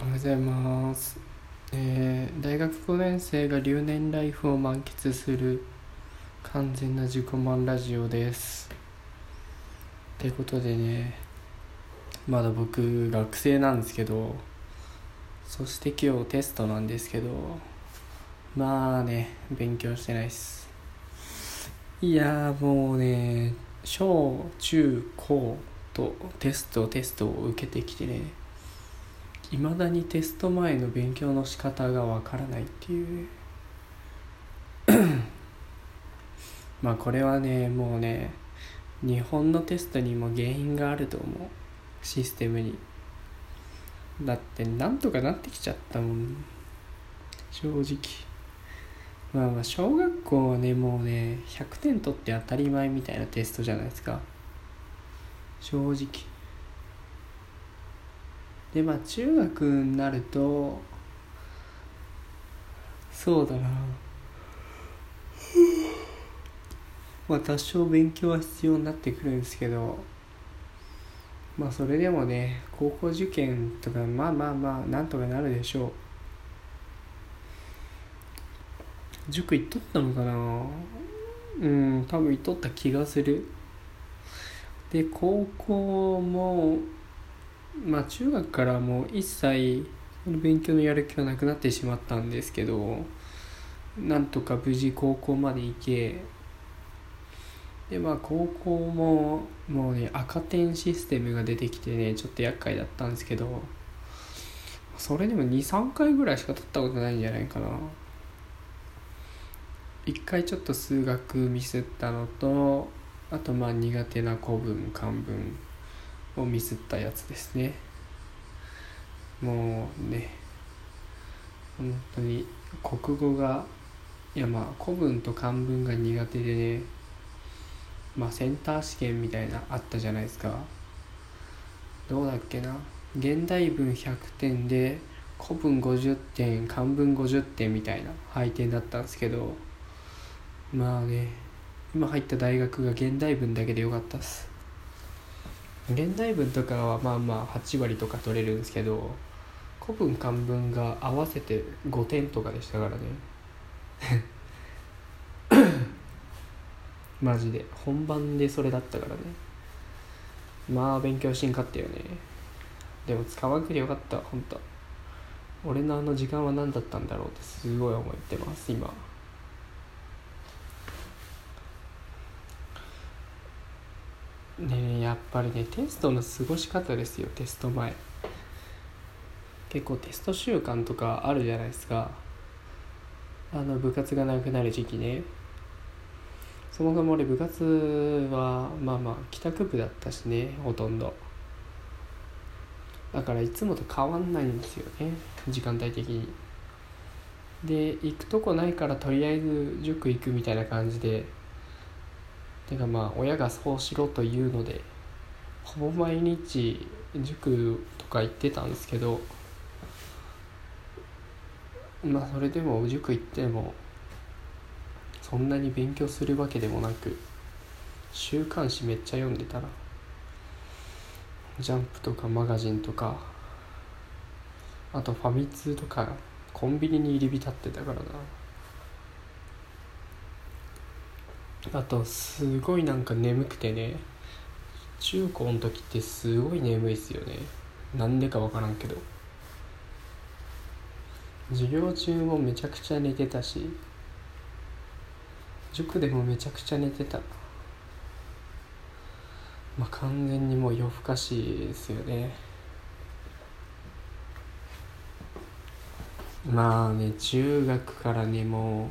おはようございます、えー大学5年生が留年ライフを満喫する完全な自己満ラジオです。ってことでねまだ僕学生なんですけどそして今日テストなんですけどまあね勉強してないっす。いやもうね小中高とテストテストを受けてきてねいまだにテスト前の勉強の仕方がわからないっていう。まあこれはねもうね日本のテストにも原因があると思う。システムに。だってなんとかなってきちゃったもん。正直。まあまあ小学校はねもうね100点取って当たり前みたいなテストじゃないですか。正直。でまあ中学になるとそうだな。まあ多少勉強は必要になってくるんですけどまあそれでもね高校受験とかまあまあまあなんとかなるでしょう。塾行っとったのかな？うん多分行っとった気がする。で高校もまあ中学からもう一切勉強のやる気はなくなってしまったんですけどなんとか無事高校まで行けでまあ高校ももうね赤点システムが出てきてねちょっと厄介だったんですけどそれでも23回ぐらいしか取ったことないんじゃないかな。一回ちょっと数学ミスったのとあとまあ苦手な古文漢文。をミスったやつですね。もうね本当に国語がいやまあ古文と漢文が苦手でねまあセンター試験みたいなあったじゃないですか。どうだっけな。現代文100点で古文50点漢文50点みたいな配点だったんですけどまあね今入った大学が現代文だけでよかったっす。現代文とかはまあまあ8割とか取れるんですけど古文漢文が合わせて5点とかでしたからね。マジで。本番でそれだったからね。まあ勉強しんかったよね。でも使わんくてよかった。本当。俺のあの時間は何だったんだろうってすごい思ってます今。ねえ。やっぱりねテストの過ごし方ですよテスト前。結構テスト週間とかあるじゃないですか。あの部活がなくなる時期ね。そもそも俺部活はまあまあ帰宅部だったしねほとんど。だからいつもと変わんないんですよね時間帯的に。で行くとこないからとりあえず塾行くみたいな感じで。てかまあ親がそうしろというので。ほぼ毎日塾とか行ってたんですけどまあそれでも塾行ってもそんなに勉強するわけでもなく週刊誌めっちゃ読んでたらジャンプとかマガジンとかあとファミ通とかコンビニに入り浸ってたからな。あとすごいなんか眠くてね。中高の時ってすごい眠いっすよね。なんでかわからんけど。授業中もめちゃくちゃ寝てたし塾でもめちゃくちゃ寝てた。まあ完全にもう夜更かしですよね。まあね中学からねも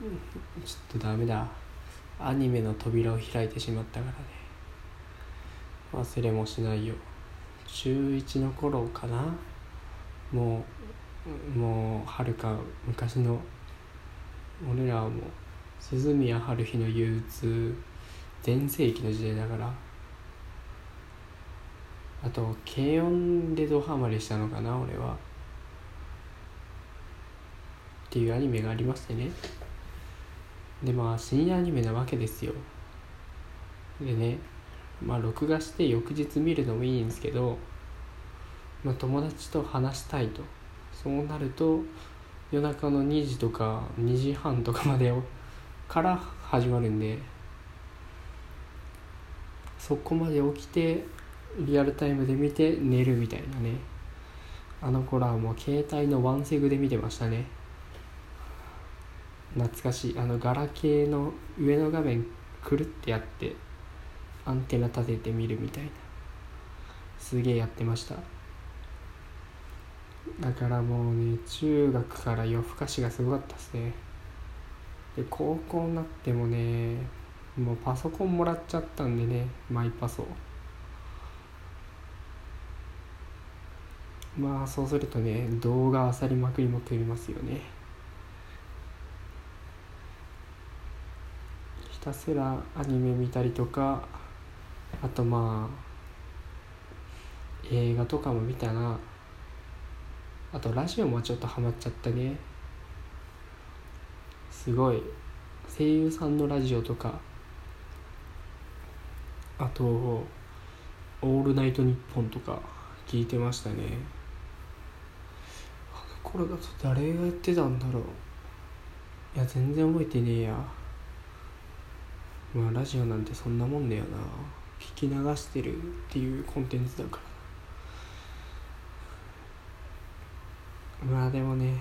うちょっとダメだ。アニメの扉を開いてしまったからね。忘れもしないよ。中1の頃かな。もうもうはるか昔の俺らはもう鈴宮春日の憂鬱全盛期の時代だから。あと軽音でドハマりしたのかな俺は。っていうアニメがありましてね。でまあ深夜アニメなわけですよ。でねまあ録画して翌日見るのもいいんですけどまあ、友達と話したいと。そうなると夜中の2時とか2時半とかまでから始まるんでそこまで起きてリアルタイムで見て寝るみたいなね。あの頃はもう携帯のワンセグで見てましたね。懐かしい。あのガラケーの上の画面くるってやってアンテナ立てて見るみたいな。すげえやってました。だからもうね中学から夜更かしがすごかったですね。で高校になってもねもうパソコンもらっちゃったんでねマイパソ。まあそうするとね動画あさりまくりまくりますよね。ひたすらアニメ見たりとかあとまあ映画とかも見たなあとラジオもちょっとハマっちゃったね。すごい声優さんのラジオとか。あと「オールナイトニッポン」とか聞いてましたね。あの頃だと誰がやってたんだろう。いや全然覚えてねえや。まあラジオなんてそんなもんだよな。聞き流してるっていうコンテンツだから。まあでもね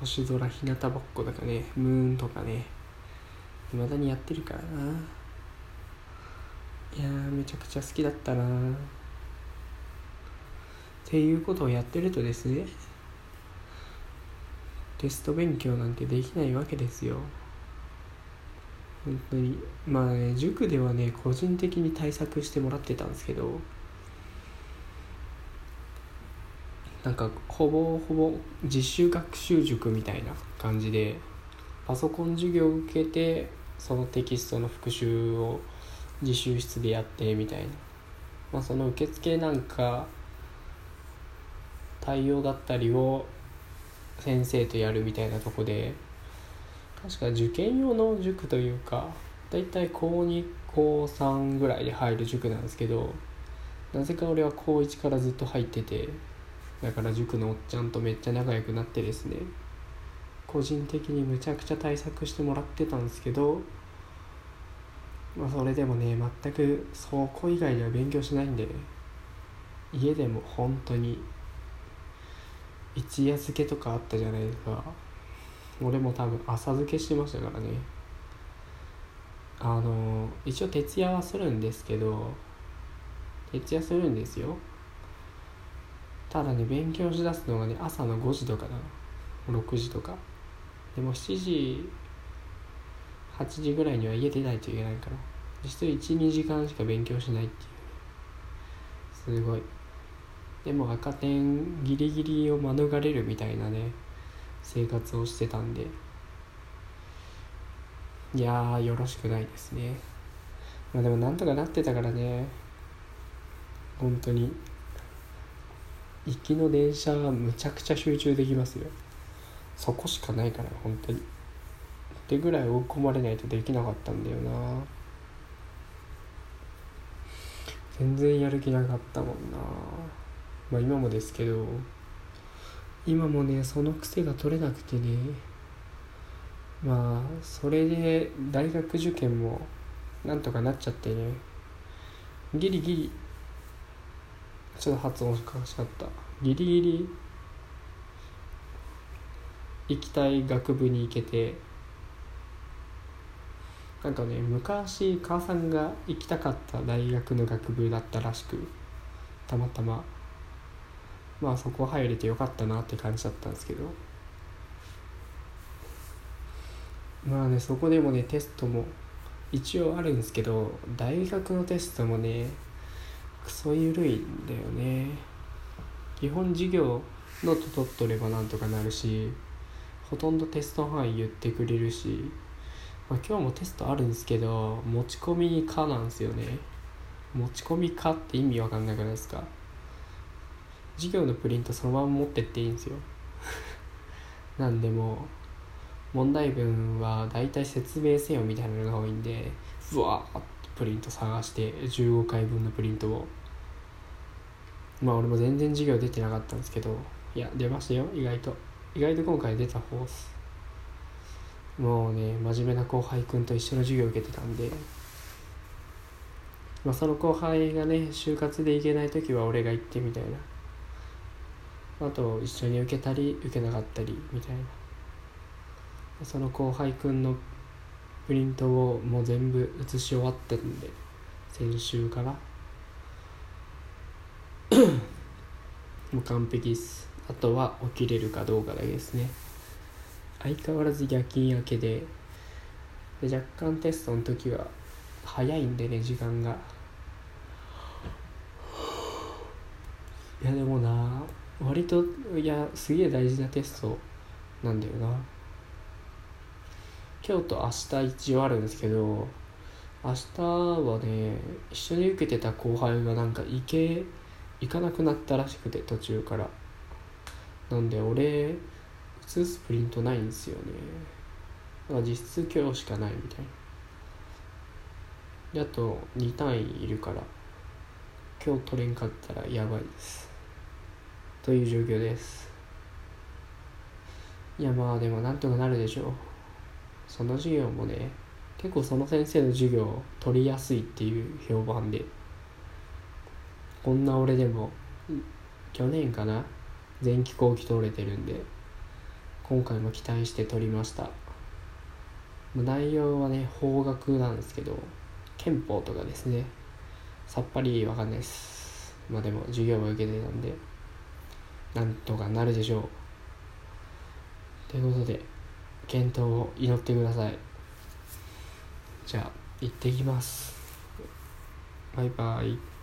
星空日向ぼっこだかねムーンとかね未だにやってるからな。いやめちゃくちゃ好きだったな。っていうことをやってるとですねテスト勉強なんてできないわけですよ。本当にまあね塾ではね個人的に対策してもらってたんですけどなんかほぼほぼ実習学習塾みたいな感じでパソコン授業を受けてそのテキストの復習を自習室でやってみたいな、まあ、その受付なんか対応だったりを先生とやるみたいなとこで確か受験用の塾というかだいたい高2高3ぐらいで入る塾なんですけどなぜか俺は高1からずっと入っててだから塾のおっちゃんとめっちゃ仲良くなってですね個人的にむちゃくちゃ対策してもらってたんですけどまあそれでもね全くそこ以外では勉強しないんで家でも本当に一夜漬けとかあったじゃないですか。俺も多分浅漬けしてましたからね。あの一応徹夜はするんですけど徹夜するんですよ。ただね勉強しだすのがね朝の5時とかだな6時とか。でも7時8時ぐらいには家出ないといけないから。実質12時間しか勉強しないっていうすごい。でも赤点ギリギリを免れるみたいなね。生活をしてたんで。いやーよろしくないですね。まあでもなんとかなってたからね。本当に。行きの電車はむちゃくちゃ集中できますよ。そこしかないから本当に。ってぐらい追い込まれないとできなかったんだよな。全然やる気なかったもんな。まあ今もですけど。今もねその癖が取れなくてね。まあそれで大学受験もなんとかなっちゃってね。ギリギリちょっと発音しかしかった。ギリギリ行きたい学部に行けて。なんかね昔母さんが行きたかった大学の学部だったらしくたまたま。まあそこ入れてよかったなって感じだったんですけど。まあねそこでもねテストも一応あるんですけど大学のテストもねクソ緩いんだよね。基本授業ノート取っとればなんとかなるしほとんどテスト範囲言ってくれるし、まあ、今日もテストあるんですけど持ち込み可なんですよね。持ち込み可って意味わかんなくないですか？授業のプリントそのまま持ってっていいんですよ。なんでも問題文はだいたい説明せよみたいなのが多いんでうわーってプリント探して15回分のプリントを。まあ俺も全然授業出てなかったんですけどいや出ましたよ意外と。意外と今回出た方っす。もうね真面目な後輩くんと一緒の授業受けてたんで。まあその後輩がね就活で行けない時は俺が行ってみたいな。あと一緒に受けたり受けなかったりみたいな。その後輩くんのプリントをもう全部写し終わってるんで先週から。もう完璧っす。あとは起きれるかどうかだけですね。相変わらず夜勤明けでで若干テストの時は早いんでね時間が。いやでもな割といやすげえ大事なテストなんだよな。今日と明日一応あるんですけど明日はね一緒に受けてた後輩がなんか行け行かなくなったらしくて途中から。なんで俺写すプリントないんですよね。だから実質今日しかないみたいな。であと2単位いるから今日取れんかったらやばいです。という状況です。いやまあでもなんとかなるでしょう。その授業もね結構その先生の授業を取りやすいっていう評判で。こんな俺でも去年かな前期後期通れてるんで今回も期待して取りました。内容はね法学なんですけど憲法とかですね。さっぱりわかんないです。まあでも授業は受けてたんで。なんとかなるでしょう。ということで健闘を祈ってください。じゃあ行ってきます。バイバイ。